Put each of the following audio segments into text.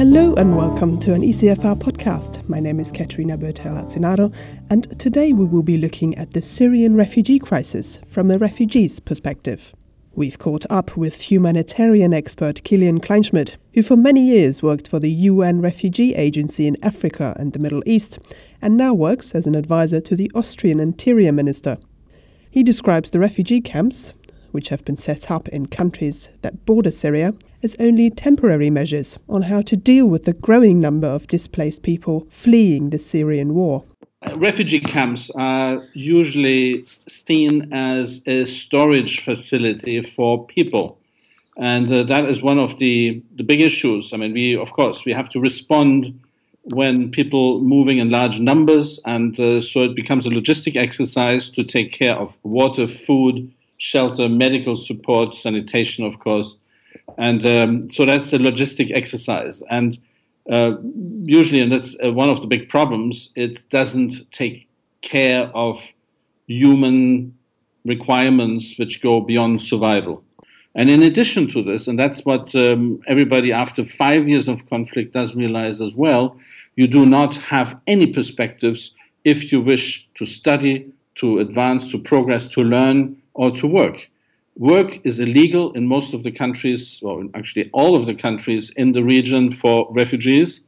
Hello and welcome to an ECFR podcast. My name is Katerina Bötel and today we will be looking at the Syrian refugee crisis from a refugee's perspective. We've caught up with humanitarian expert Kilian Kleinschmidt, who for many years worked for the UN Refugee Agency in Africa and the Middle East, and now works as an advisor to the Austrian Interior Minister. He describes the refugee camps, which have been set up in countries that border Syria, as only temporary measures on how to deal with the growing number of displaced people fleeing the Syrian war. Refugee camps are usually seen as a storage facility for people. And uh, that is one of the, the big issues. I mean, we, of course, we have to respond when people moving in large numbers, and uh, so it becomes a logistic exercise to take care of water, food, shelter, medical support, sanitation, of course, and um, so that's a logistic exercise. And uh, usually, and that's uh, one of the big problems, it doesn't take care of human requirements which go beyond survival. And in addition to this, and that's what um, everybody after five years of conflict does realize as well, you do not have any perspectives if you wish to study, to advance, to progress, to learn, or to work. Work is illegal in most of the countries, well, actually all of the countries in the region for refugees,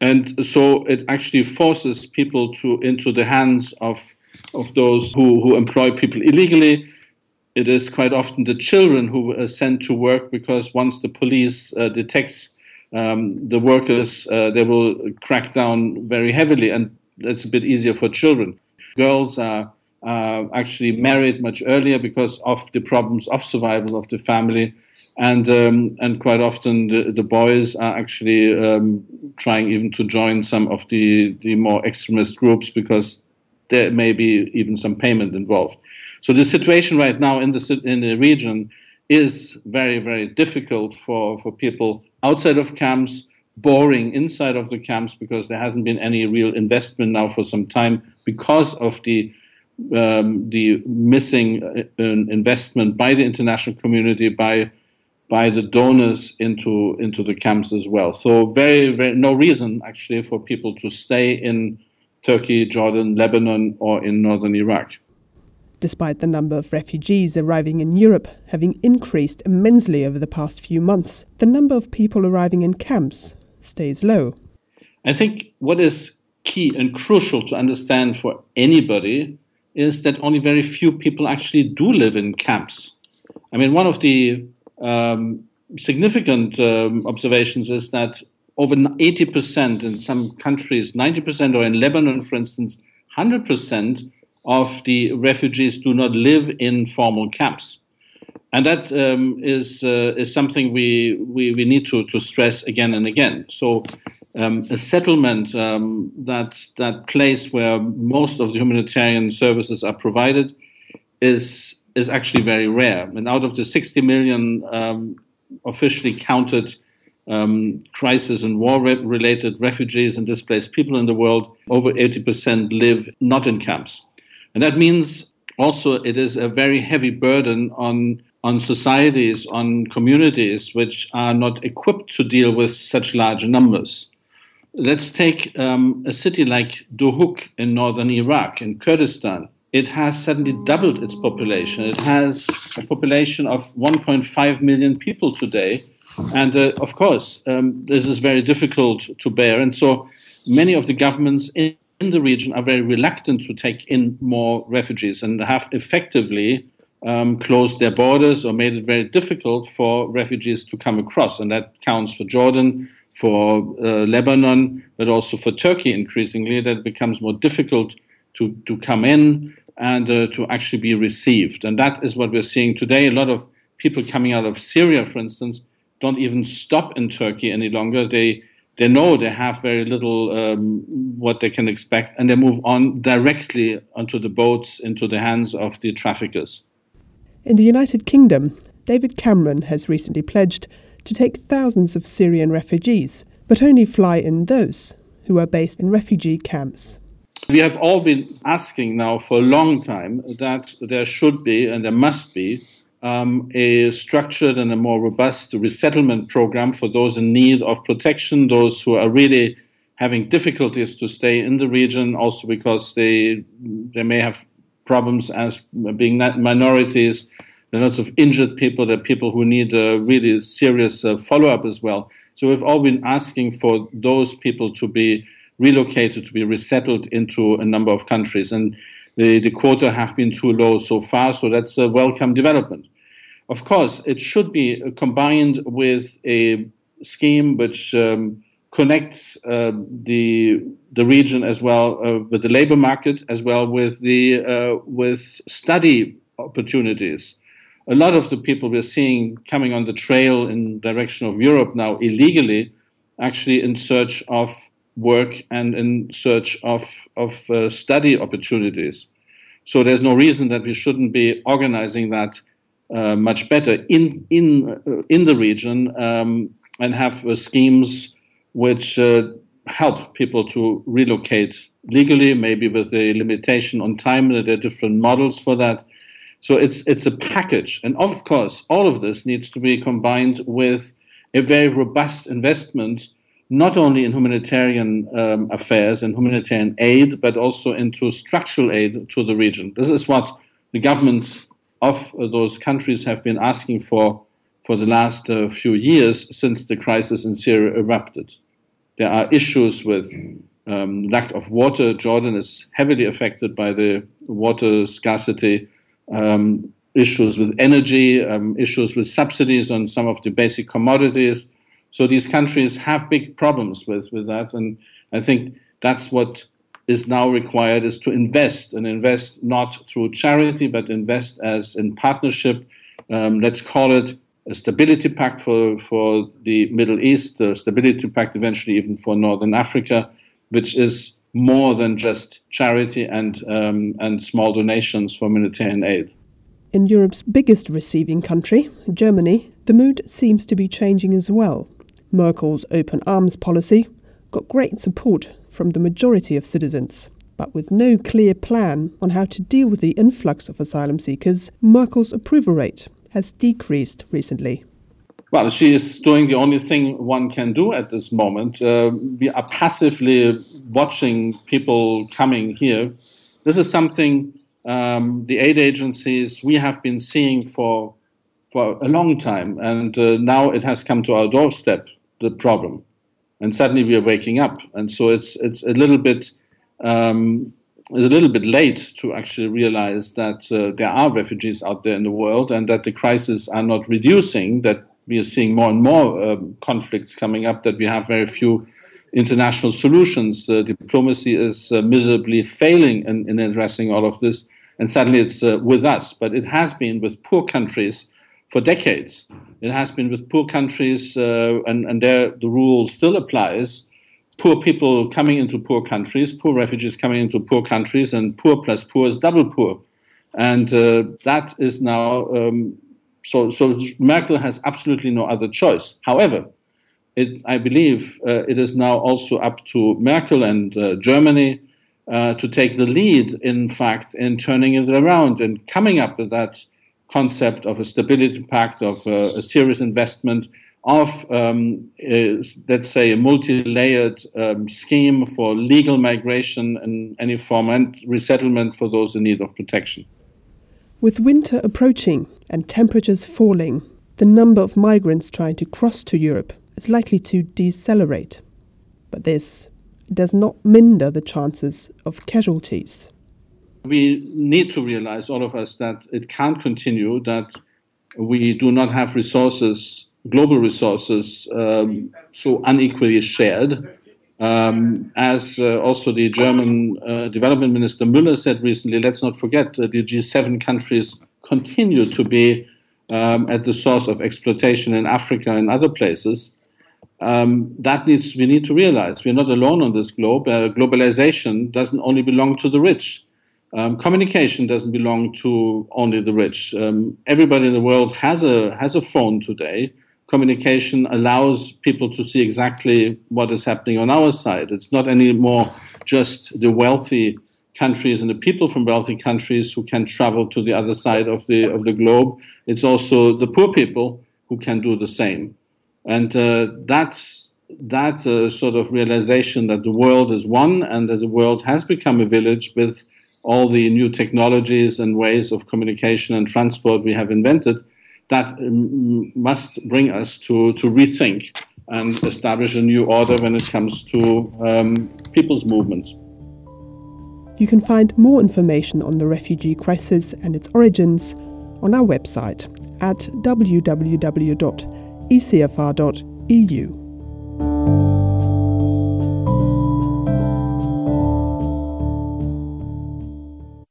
and so it actually forces people to into the hands of of those who, who employ people illegally. It is quite often the children who are sent to work because once the police uh, detects um, the workers, uh, they will crack down very heavily, and it's a bit easier for children. Girls are uh, actually married much earlier because of the problems of survival of the family. And um, and quite often the, the boys are actually um, trying even to join some of the, the more extremist groups because there may be even some payment involved. So the situation right now in the in the region is very very difficult for for people outside of camps, boring inside of the camps because there hasn't been any real investment now for some time because of the um, the missing uh, investment by the international community, by by the donors into into the camps as well. So very, very no reason actually for people to stay in Turkey, Jordan, Lebanon, or in northern Iraq. Despite the number of refugees arriving in Europe having increased immensely over the past few months, the number of people arriving in camps stays low. I think what is key and crucial to understand for anybody is that only very few people actually do live in camps. I mean, one of the um, significant um, observations is that over 80% in some countries, 90%, or in Lebanon, for instance, 100% of the refugees do not live in formal camps. And that um, is uh, is something we, we, we need to, to stress again and again. So um, a settlement, um, that that place where most of the humanitarian services are provided, is is actually very rare. And out of the 60 million um, officially counted um, crisis and war-related refugees and displaced people in the world, over 80% live not in camps, and that means also it is a very heavy burden on on societies, on communities which are not equipped to deal with such large numbers. Let's take um, a city like Duhok in northern Iraq, in Kurdistan. It has suddenly doubled its population. It has a population of 1.5 million people today. And uh, of course, um, this is very difficult to bear. And so many of the governments in, in the region are very reluctant to take in more refugees and have effectively um, closed their borders or made it very difficult for refugees to come across. And that counts for Jordan, for uh, Lebanon, but also for Turkey increasingly, that it becomes more difficult to, to come in and uh, to actually be received. And that is what we're seeing today. A lot of people coming out of Syria, for instance, don't even stop in Turkey any longer. They they know they have very little um, what they can expect, and they move on directly onto the boats into the hands of the traffickers. In the United Kingdom, David Cameron has recently pledged to take thousands of Syrian refugees, but only fly in those who are based in refugee camps. We have all been asking now for a long time that there should be and there must be um, a structured and a more robust resettlement program for those in need of protection, those who are really having difficulties to stay in the region, also because they they may have problems as being minorities. There are lots of injured people. There are people who need a really serious uh, follow up as well. So we've all been asking for those people to be relocated, to be resettled into a number of countries, and the, the quota have been too low so far. So that's a welcome development. Of course, it should be combined with a scheme which um, connects uh, the the region as well uh, with the labor market as well with the uh, with study opportunities. A lot of the people we're seeing coming on the trail in direction of Europe now illegally, actually in search of work and in search of of uh, study opportunities. So there's no reason that we shouldn't be organizing that uh, much better in in uh, in the region um, and have schemes which uh, help people to relocate legally, maybe with a limitation on time. There are different models for that. So it's it's a package, and of course, all of this needs to be combined with a very robust investment, not only in humanitarian um, affairs and humanitarian aid, but also into structural aid to the region. This is what the governments of those countries have been asking for for the last uh, few years since the crisis in Syria erupted. There are issues with um, lack of water. Jordan is heavily affected by the water scarcity. Um, issues with energy, um, issues with subsidies on some of the basic commodities. So these countries have big problems with, with that. And I think that's what is now required is to invest and invest not through charity, but invest as in partnership. Um, let's call it a stability pact for, for the Middle East, a stability pact eventually even for Northern Africa, which is more than just charity and, um, and small donations for humanitarian aid. In Europe's biggest receiving country, Germany, the mood seems to be changing as well. Merkel's open arms policy got great support from the majority of citizens. But with no clear plan on how to deal with the influx of asylum seekers, Merkel's approval rate has decreased recently. Well, she is doing the only thing one can do at this moment. Uh, we are passively watching people coming here. This is something um, the aid agencies we have been seeing for for a long time, and uh, now it has come to our doorstep. The problem, and suddenly we are waking up, and so it's it's a little bit um, is a little bit late to actually realize that uh, there are refugees out there in the world and that the crises are not reducing, that we are seeing more and more um, conflicts coming up, that we have very few international solutions. Uh, diplomacy is uh, miserably failing in, in, addressing all of this, and suddenly it's uh, with us. But it has been with poor countries for decades. It has been with poor countries, uh, and, and there the rule still applies poor people coming into poor countries, poor refugees coming into poor countries, and poor plus poor is double poor. And uh, that is now, um, so, so Merkel has absolutely no other choice. However, it, I believe uh, it is now also up to Merkel and uh, Germany uh, to take the lead, in fact, in turning it around and coming up with that concept of a stability pact, of uh, a serious investment of, um, let's say, a multi layered um, scheme for legal migration in any form and resettlement for those in need of protection. With winter approaching and temperatures falling, the number of migrants trying to cross to Europe is likely to decelerate. But this does not minder the chances of casualties. We need to realize, all of us, that it can't continue, that we do not have resources global resources um, so unequally shared. Um, as uh, also the German uh, development minister Müller said recently, let's not forget that the G7 countries continue to be um, at the source of exploitation in Africa and other places. Um, that needs we need to realize we're not alone on this globe. Uh, globalization doesn't only belong to the rich. Um, communication doesn't belong to only the rich. Um, everybody in the world has a has a phone today communication allows people to see exactly what is happening on our side. It's not anymore just the wealthy countries and the people from wealthy countries who can travel to the other side of the of the globe. It's also the poor people who can do the same, and uh, that's that uh, sort of realization that the world is one and that the world has become a village with all the new technologies and ways of communication and transport we have invented. That um, must bring us to to rethink and establish a new order when it comes to um, people's movements. You can find more information on the refugee crisis and its origins on our website at www.ecfr.eu.